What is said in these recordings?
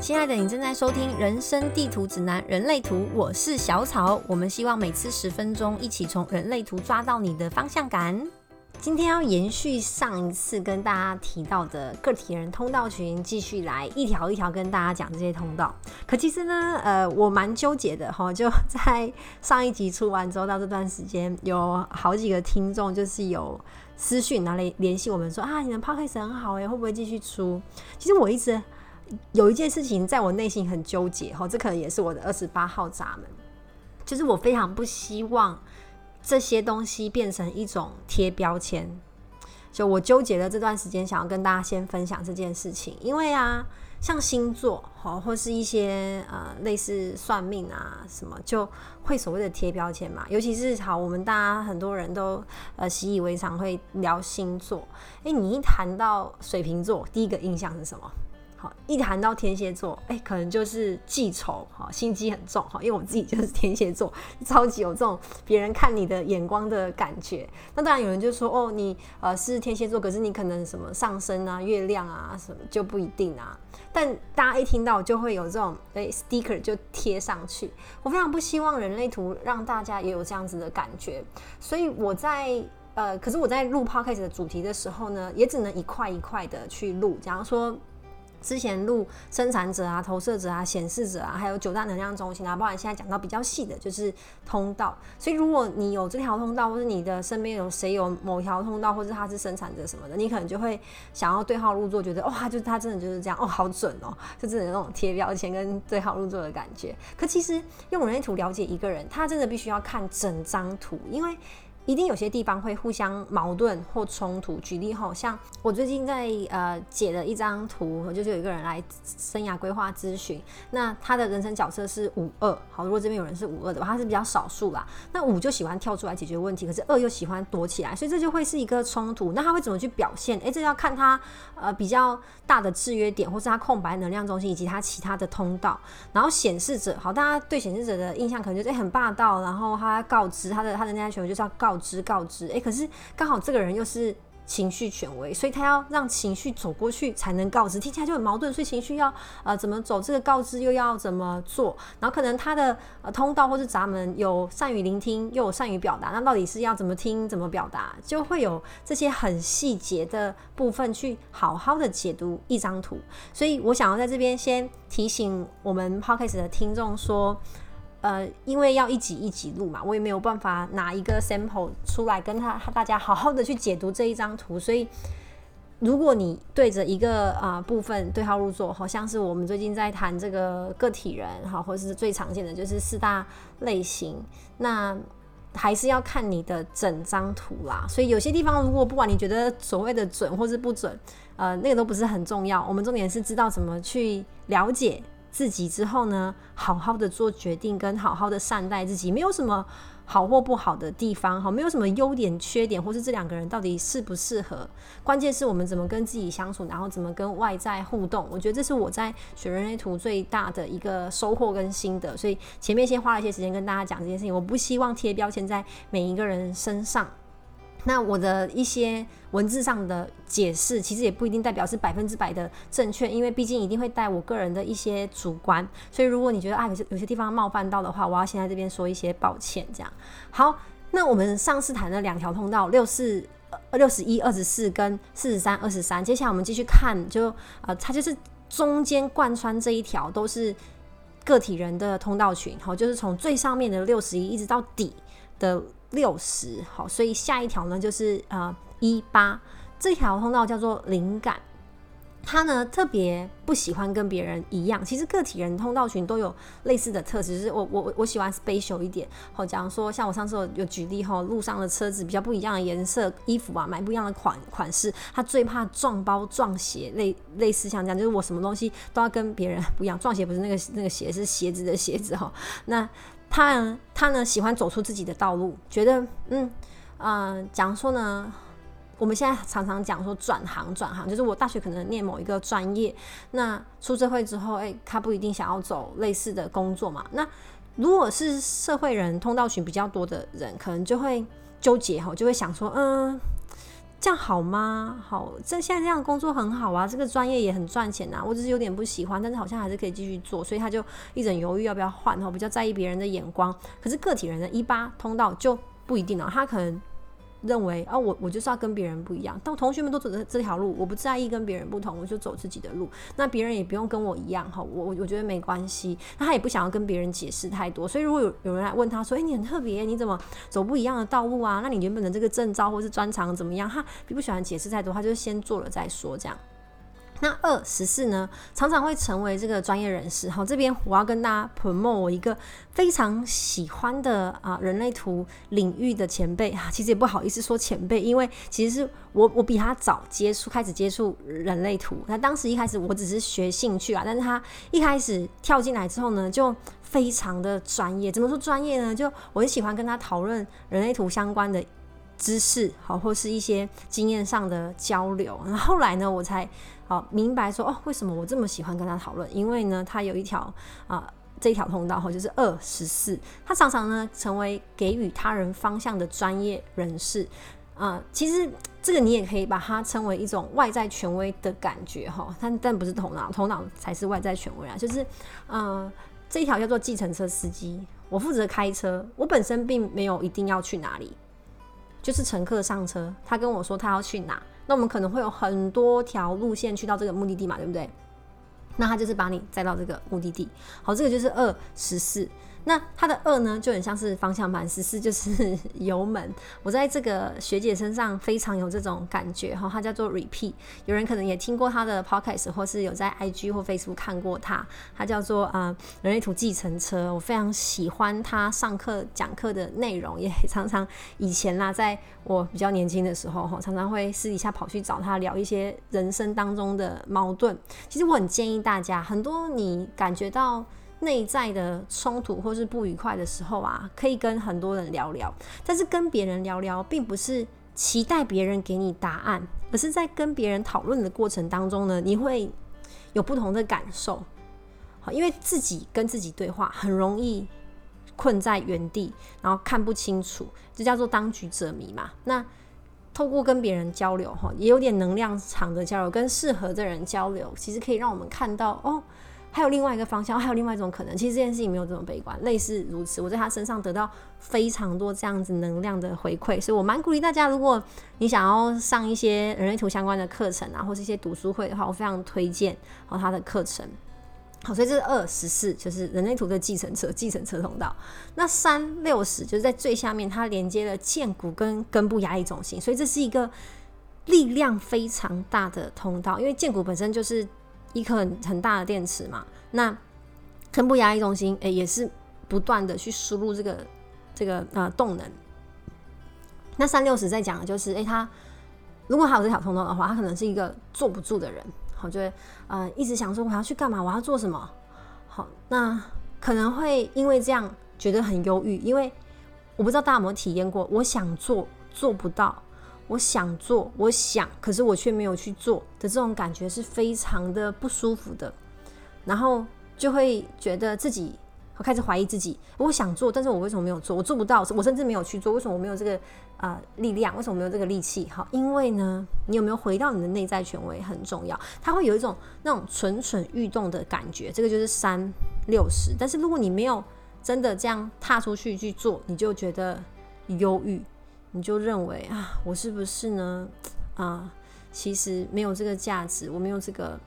亲爱的，你正在收听《人生地图指南：人类图》，我是小草。我们希望每次十分钟，一起从人类图抓到你的方向感。今天要延续上一次跟大家提到的个体人通道群，继续来一条一条跟大家讲这些通道。可其实呢，呃，我蛮纠结的哈。就在上一集出完之后，到这段时间，有好几个听众就是有私讯拿来联系我们说啊，你们 podcast 很好哎，会不会继续出？其实我一直。有一件事情在我内心很纠结哈，这可能也是我的二十八号闸门，就是我非常不希望这些东西变成一种贴标签。就我纠结了这段时间，想要跟大家先分享这件事情，因为啊，像星座哈，或是一些呃类似算命啊什么，就会所谓的贴标签嘛。尤其是好，我们大家很多人都呃习以为常会聊星座。诶，你一谈到水瓶座，第一个印象是什么？一谈到天蝎座，哎，可能就是记仇，哈，心机很重，哈，因为我自己就是天蝎座，超级有这种别人看你的眼光的感觉。那当然有人就说，哦，你呃是天蝎座，可是你可能什么上升啊、月亮啊什么就不一定啊。但大家一听到就会有这种哎 sticker 就贴上去。我非常不希望人类图让大家也有这样子的感觉，所以我在呃，可是我在录 podcast 的主题的时候呢，也只能一块一块的去录，假如说。之前录生产者啊、投射者啊、显示者啊，还有九大能量中心啊，包含现在讲到比较细的，就是通道。所以如果你有这条通道，或者你的身边有谁有某条通道，或是他是生产者什么的，你可能就会想要对号入座，觉得哇，就是他真的就是这样哦，好准哦，就真的那种贴标签跟对号入座的感觉。可其实用人类图了解一个人，他真的必须要看整张图，因为。一定有些地方会互相矛盾或冲突。举例哈，像我最近在呃解了一张图，就是有一个人来生涯规划咨询，那他的人生角色是五二。好，如果这边有人是五二的话，他是比较少数啦。那五就喜欢跳出来解决问题，可是二又喜欢躲起来，所以这就会是一个冲突。那他会怎么去表现？诶，这要看他呃比较大的制约点，或是他空白能量中心以及他其他的通道。然后显示者，好，大家对显示者的印象可能就是很霸道，然后他告知他的他的那家权威就是要告。知告知，哎，可是刚好这个人又是情绪权威，所以他要让情绪走过去才能告知，听起来就很矛盾。所以情绪要呃怎么走，这个告知又要怎么做？然后可能他的呃通道或是闸门有善于聆听，又有善于表达，那到底是要怎么听，怎么表达？就会有这些很细节的部分去好好的解读一张图。所以我想要在这边先提醒我们 podcast 的听众说。呃，因为要一集一集录嘛，我也没有办法拿一个 sample 出来跟他大家好好的去解读这一张图，所以如果你对着一个啊部分对号入座，好像是我们最近在谈这个个体人哈，或是最常见的就是四大类型，那还是要看你的整张图啦。所以有些地方如果不管你觉得所谓的准或是不准，呃，那个都不是很重要，我们重点是知道怎么去了解。自己之后呢，好好的做决定，跟好好的善待自己，没有什么好或不好的地方，哈，没有什么优点、缺点，或是这两个人到底适不适合。关键是我们怎么跟自己相处，然后怎么跟外在互动。我觉得这是我在学人类图最大的一个收获跟心得。所以前面先花了一些时间跟大家讲这件事情，我不希望贴标签在每一个人身上。那我的一些文字上的解释，其实也不一定代表是百分之百的正确，因为毕竟一定会带我个人的一些主观。所以如果你觉得啊有些有些地方冒犯到的话，我要先在这边说一些抱歉。这样好，那我们上次谈了两条通道，六四六十一、二十四跟四十三、二十三。接下来我们继续看，就呃，它就是中间贯穿这一条都是个体人的通道群，好，就是从最上面的六十一一直到底的。六十好，所以下一条呢就是呃一八这条通道叫做灵感，他呢特别不喜欢跟别人一样。其实个体人通道群都有类似的特质，就是我我我喜欢 special 一点。好，假如说像我上次有有举例哈，路上的车子比较不一样的颜色，衣服啊买不一样的款款式，他最怕撞包撞鞋，类类似像这样，就是我什么东西都要跟别人不一样。撞鞋不是那个那个鞋，是鞋子的鞋子哈。那他呢，他呢喜欢走出自己的道路，觉得嗯啊，讲说呢，我们现在常常讲说转行转行，就是我大学可能念某一个专业，那出社会之后，哎，他不一定想要走类似的工作嘛。那如果是社会人通道群比较多的人，可能就会纠结哈，就会想说，嗯，这样好吗？好，这现在这样工作很好啊，这个专业也很赚钱呐。我只是有点不喜欢，但是好像还是可以继续做，所以他就一直犹豫要不要换，然后，比较在意别人的眼光。可是个体人的一八通道就不一定了，他可能。认为啊，我我就是要跟别人不一样。当同学们都走这这条路，我不在意跟别人不同，我就走自己的路。那别人也不用跟我一样哈，我我我觉得没关系。那他也不想要跟别人解释太多。所以如果有有人来问他说：“哎，你很特别，你怎么走不一样的道路啊？那你原本的这个证照或是专长怎么样？”他不喜欢解释太多，他就先做了再说这样。那二十四呢，常常会成为这个专业人士。好，这边我要跟大家 promote 我一个非常喜欢的啊人类图领域的前辈啊，其实也不好意思说前辈，因为其实是我我比他早接触开始接触人类图。那当时一开始我只是学兴趣啊，但是他一开始跳进来之后呢，就非常的专业。怎么说专业呢？就我很喜欢跟他讨论人类图相关的知识，好，或是一些经验上的交流。然后来呢，我才。好，明白说哦，为什么我这么喜欢跟他讨论？因为呢，他有一条啊，这条通道哈，就是二十四，他常常呢成为给予他人方向的专业人士啊。其实这个你也可以把它称为一种外在权威的感觉哈，但但不是头脑，头脑才是外在权威啊。就是嗯，这一条叫做计程车司机，我负责开车，我本身并没有一定要去哪里，就是乘客上车，他跟我说他要去哪。那我们可能会有很多条路线去到这个目的地嘛，对不对？那他就是把你载到这个目的地。好，这个就是二十四。那它的二呢，就很像是方向盘，十四就是 油门。我在这个学姐身上非常有这种感觉哈，它叫做 repeat。有人可能也听过她的 podcast，或是有在 IG 或 Facebook 看过她，她叫做啊人类图计程车。我非常喜欢她上课讲课的内容，也常常以前啦，在我比较年轻的时候哈，常常会私底下跑去找她聊一些人生当中的矛盾。其实我很建议大家，很多你感觉到。内在的冲突或是不愉快的时候啊，可以跟很多人聊聊。但是跟别人聊聊，并不是期待别人给你答案，而是在跟别人讨论的过程当中呢，你会有不同的感受。好，因为自己跟自己对话，很容易困在原地，然后看不清楚，这叫做当局者迷嘛。那透过跟别人交流，哈，也有点能量场的交流，跟适合的人交流，其实可以让我们看到哦。还有另外一个方向，还有另外一种可能。其实这件事情没有这么悲观，类似如此。我在他身上得到非常多这样子能量的回馈，所以我蛮鼓励大家，如果你想要上一些人类图相关的课程啊，或是一些读书会的话，我非常推荐哦他的课程。好，所以这是二十四，就是人类图的继承车，继承车通道。那三六十就是在最下面，它连接了剑骨跟根部压力中心，所以这是一个力量非常大的通道，因为剑骨本身就是。一颗很很大的电池嘛，那根部压力中心诶也是不断的去输入这个这个呃动能。那三六十在讲的就是诶，他如果还有这条通道的话，他可能是一个坐不住的人，好，就会呃一直想说我要去干嘛，我要做什么，好，那可能会因为这样觉得很忧郁，因为我不知道大家有没有体验过，我想做做不到。我想做，我想，可是我却没有去做的这种感觉是非常的不舒服的，然后就会觉得自己我开始怀疑自己。我想做，但是我为什么没有做？我做不到，我甚至没有去做。为什么我没有这个啊力量？为什么没有这个力气？好，因为呢，你有没有回到你的内在权威很重要。它会有一种那种蠢蠢欲动的感觉，这个就是三六十。但是如果你没有真的这样踏出去去做，你就觉得忧郁。你就认为啊，我是不是呢？啊，其实没有这个价值，我没有这个，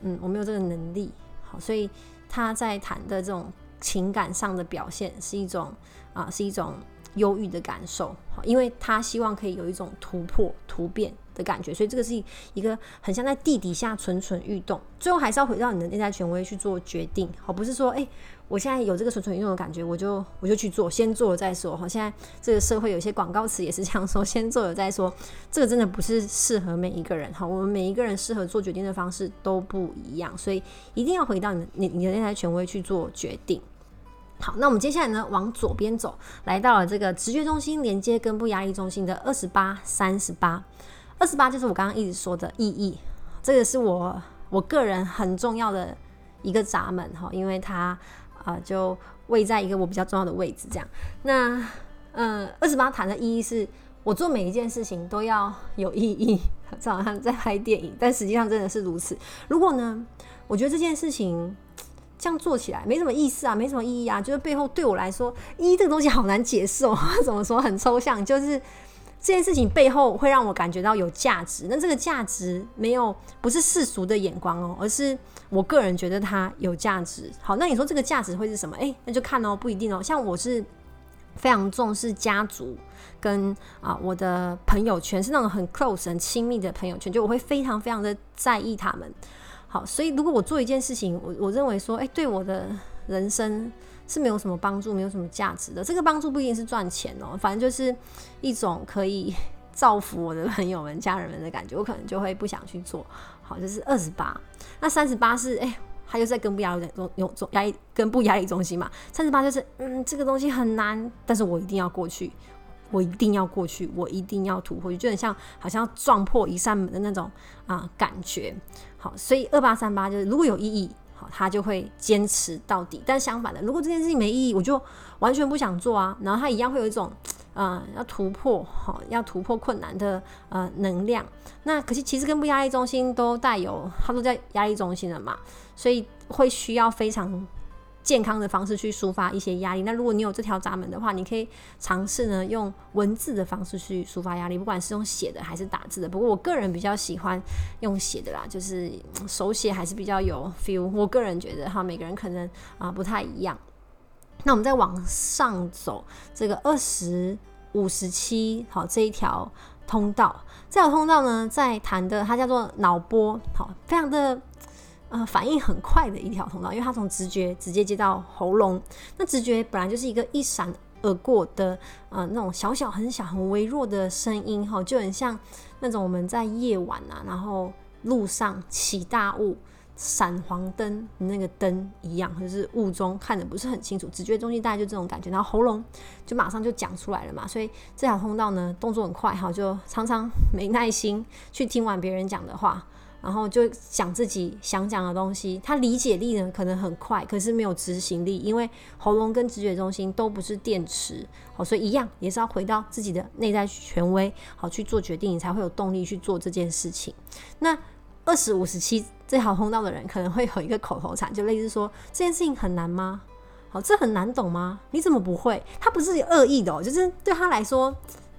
嗯，我没有这个能力。好，所以他在谈的这种情感上的表现是一种啊，是一种忧郁的感受。好，因为他希望可以有一种突破、突变。的感觉，所以这个是一个很像在地底下蠢蠢欲动，最后还是要回到你的内在权威去做决定，好，不是说，哎，我现在有这个蠢蠢欲动的感觉，我就我就去做，先做了再说，好，现在这个社会有些广告词也是这样说，先做了再说，这个真的不是适合每一个人，哈，我们每一个人适合做决定的方式都不一样，所以一定要回到你你你的内在权威去做决定。好，那我们接下来呢，往左边走，来到了这个直觉中心连接根部压力中心的二十八、三十八。二十八就是我刚刚一直说的意义，这个是我我个人很重要的一个闸门哈，因为它啊就位在一个我比较重要的位置这样。那嗯，二十八谈的意义是我做每一件事情都要有意义，就好像在拍电影，但实际上真的是如此。如果呢，我觉得这件事情这样做起来没什么意思啊，没什么意义啊，就是背后对我来说，一这个东西好难解释哦，怎么说很抽象，就是这件事情背后会让我感觉到有价值。那这个价值没有不是世俗的眼光哦，而是我个人觉得它有价值。好，那你说这个价值会是什么？哎，那就看哦，不一定哦。像我是。非常重视家族跟啊我的朋友圈是那种很 close 很亲密的朋友圈，就我会非常非常的在意他们。好，所以如果我做一件事情，我我认为说，哎，对我的人生是没有什么帮助，没有什么价值的。这个帮助不一定是赚钱哦，反正就是一种可以 造福我的朋友们、家人们的感觉，我可能就会不想去做。好，就是二十八，那三十八是哎。他就在根部压力中有中压力根部压力中心嘛，三十八就是嗯这个东西很难，但是我一定要过去，我一定要过去，我一定要突破，就很像好像要撞破一扇门的那种啊感觉。好，所以二八三八就是如果有意义，好他就会坚持到底。但相反的，如果这件事情没意义，我就完全不想做啊。然后他一样会有一种。呃，要突破好，要突破困难的呃能量。那可是其实跟不压力中心都带有，他都在压力中心了嘛，所以会需要非常健康的方式去抒发一些压力。那如果你有这条闸门的话，你可以尝试呢用文字的方式去抒发压力，不管是用写的还是打字的。不过我个人比较喜欢用写的啦，就是手写还是比较有 feel。我个人觉得哈，每个人可能啊不太一样。那我们再往上走，这个二十五十七，好这一条通道，这条通道呢，在谈的它叫做脑波，好，非常的呃反应很快的一条通道，因为它从直觉直接接到喉咙。那直觉本来就是一个一闪而过的呃那种小小很小很微弱的声音，哈，就很像那种我们在夜晚啊，然后路上起大雾。闪黄灯那个灯一样，就是雾中看的不是很清楚，直觉中心大概就这种感觉，然后喉咙就马上就讲出来了嘛，所以这条通道呢动作很快哈，就常常没耐心去听完别人讲的话，然后就讲自己想讲的东西，他理解力呢可能很快，可是没有执行力，因为喉咙跟直觉中心都不是电池，好，所以一样也是要回到自己的内在权威，好去做决定，你才会有动力去做这件事情。那二十五十七。这条通道的人可能会有一个口头禅，就类似说这件事情很难吗？好，这很难懂吗？你怎么不会？他不是恶意的哦，就是对他来说，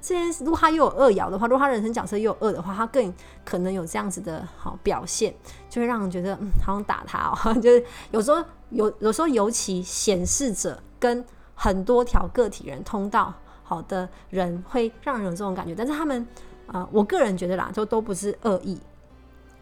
这件事如果他又有恶咬的话，如果他人生角色又有恶的话，他更可能有这样子的好表现，就会让人觉得嗯，好像打他哦。就是有时候有有时候尤其显示者跟很多条个体人通道好的人，会让人有这种感觉。但是他们啊，我个人觉得啦，就都不是恶意。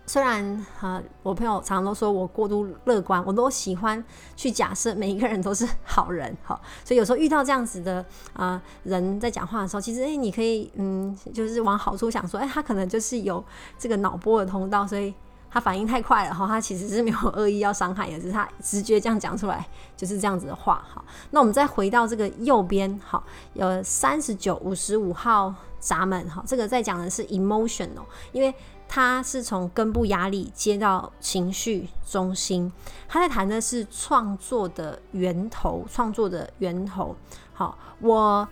虽然哈，我朋友常常都说我过度乐观，我都喜欢去假设每一个人都是好人哈，所以有时候遇到这样子的啊人在讲话的时候，其实哎，你可以嗯，就是往好处想说，哎，他可能就是有这个脑波的通道，所以他反应太快了哈，他其实是没有恶意要伤害，也是他直觉这样讲出来就是这样子的话哈。那我们再回到这个右边哈，有三十九、五十五号闸门哈，这个在讲的是 emotional，因为。他是从根部压力接到情绪中心，他在谈的是创作的源头，创作的源头。好，我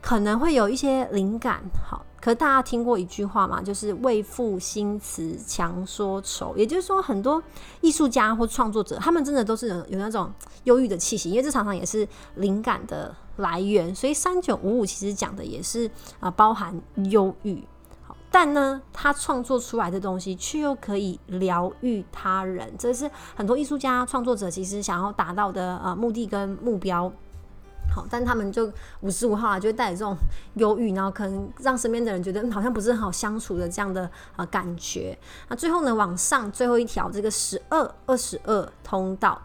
可能会有一些灵感。好，可大家听过一句话嘛，就是“为赋新词强说愁”，也就是说，很多艺术家或创作者，他们真的都是有有那种忧郁的气息，因为这常常也是灵感的来源。所以三九五五其实讲的也是啊，包含忧郁。但呢，他创作出来的东西却又可以疗愈他人，这是很多艺术家创作者其实想要达到的呃目的跟目标。好，但他们就五十五号啊，就会带着这种忧郁，然后可能让身边的人觉得好像不是很好相处的这样的呃感觉。那最后呢，往上最后一条这个十二二十二通道。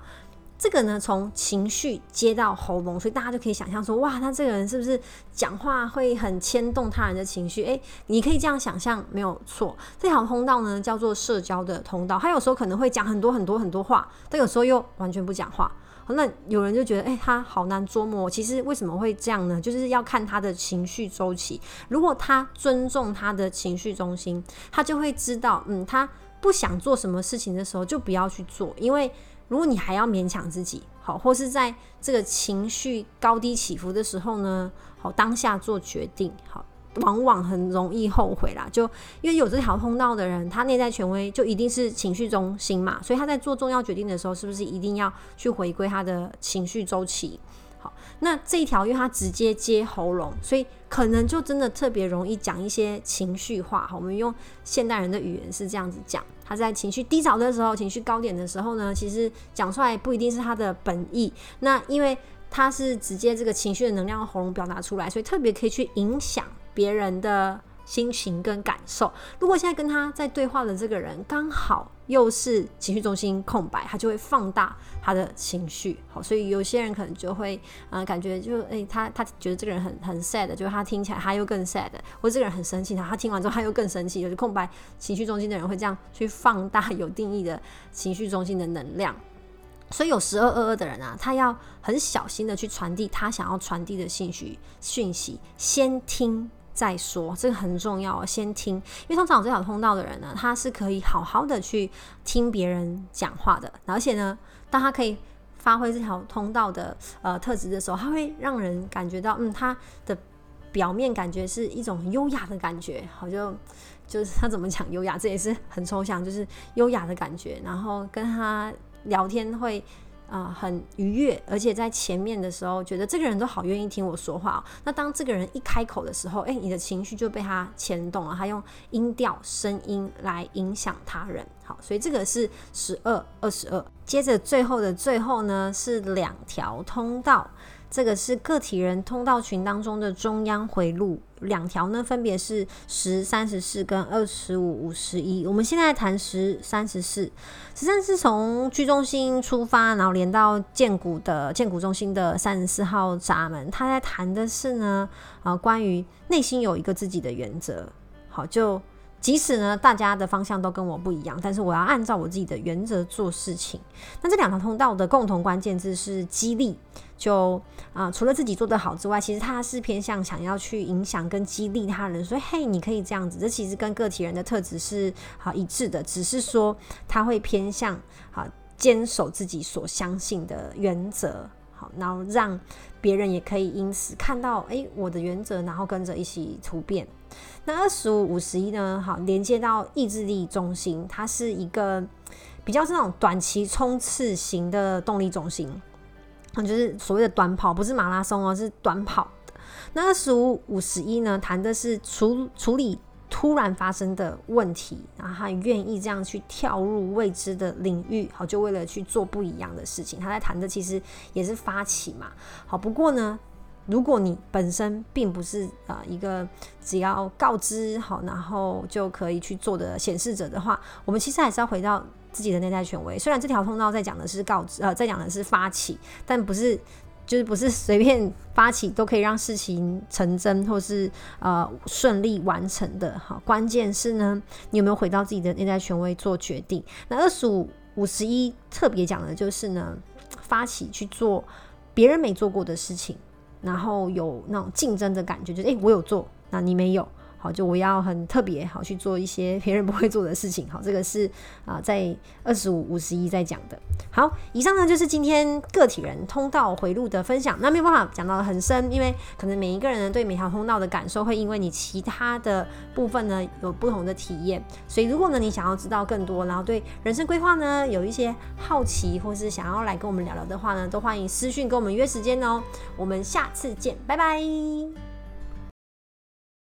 这个呢，从情绪接到喉咙，所以大家就可以想象说，哇，他这个人是不是讲话会很牵动他人的情绪？诶，你可以这样想象，没有错。这条通道呢，叫做社交的通道，他有时候可能会讲很多很多很多话，但有时候又完全不讲话。那有人就觉得，诶，他好难捉摸。其实为什么会这样呢？就是要看他的情绪周期。如果他尊重他的情绪中心，他就会知道，嗯，他不想做什么事情的时候，就不要去做，因为。如果你还要勉强自己，好，或是在这个情绪高低起伏的时候呢，好，当下做决定，好，往往很容易后悔啦。就因为有这条通道的人，他内在权威就一定是情绪中心嘛，所以他在做重要决定的时候，是不是一定要去回归他的情绪周期？好，那这一条，因为他直接接喉咙，所以可能就真的特别容易讲一些情绪化。好，我们用现代人的语言是这样子讲。他在情绪低潮的时候，情绪高点的时候呢，其实讲出来不一定是他的本意。那因为他是直接这个情绪的能量喉咙表达出来，所以特别可以去影响别人的。心情跟感受，如果现在跟他在对话的这个人刚好又是情绪中心空白，他就会放大他的情绪。好，所以有些人可能就会，嗯，感觉就，诶，他他觉得这个人很很 sad，就是他听起来他又更 sad，或者这个人很生气，他他听完之后他又更生气，就是空白情绪中心的人会这样去放大有定义的情绪中心的能量。所以有十二二二的人啊，他要很小心的去传递他想要传递的信息讯息，先听。再说，这个很重要，先听，因为通常这条通道的人呢，他是可以好好的去听别人讲话的，而且呢，当他可以发挥这条通道的呃特质的时候，他会让人感觉到，嗯，他的表面感觉是一种优雅的感觉，好就就是他怎么讲优雅，这也是很抽象，就是优雅的感觉，然后跟他聊天会。啊，很愉悦，而且在前面的时候，觉得这个人都好愿意听我说话。那当这个人一开口的时候，哎，你的情绪就被他牵动了，他用音调、声音来影响他人。好，所以这个是十二、二十二。接着最后的最后呢，是两条通道。这个是个体人通道群当中的中央回路，两条呢分别是十三十四跟二十五五十一。我们现在谈十三十四，十三是从居中心出发，然后连到建谷的建谷中心的三十四号闸门。他在谈的是呢，啊，关于内心有一个自己的原则。好，就。即使呢，大家的方向都跟我不一样，但是我要按照我自己的原则做事情。那这两条通道的共同关键字是激励。就啊，除了自己做得好之外，其实他是偏向想要去影响跟激励他人。所以，嘿，你可以这样子。这其实跟个体人的特质是好一致的，只是说他会偏向好坚守自己所相信的原则。好，然后让别人也可以因此看到，哎，我的原则，然后跟着一起突变。那二十五五十一呢？好，连接到意志力中心，它是一个比较是那种短期冲刺型的动力中心，就是所谓的短跑，不是马拉松哦，是短跑。那二十五五十一呢，谈的是处处理突然发生的问题，然后他愿意这样去跳入未知的领域，好，就为了去做不一样的事情。他在谈的其实也是发起嘛，好，不过呢。如果你本身并不是啊一个只要告知好，然后就可以去做的显示者的话，我们其实还是要回到自己的内在权威。虽然这条通道在讲的是告知，呃，在讲的是发起，但不是就是不是随便发起都可以让事情成真或是呃顺利完成的。哈，关键是呢，你有没有回到自己的内在权威做决定？那二十五五十一特别讲的就是呢，发起去做别人没做过的事情。然后有那种竞争的感觉，就是诶，我有做，那你没有。好，就我要很特别好去做一些别人不会做的事情。好，这个是啊，在二十五五十一在讲的。好，以上呢就是今天个体人通道回路的分享。那没有办法讲到很深，因为可能每一个人对每条通道的感受会因为你其他的部分呢有不同的体验。所以如果呢你想要知道更多，然后对人生规划呢有一些好奇，或是想要来跟我们聊聊的话呢，都欢迎私讯跟我们约时间哦。我们下次见，拜拜。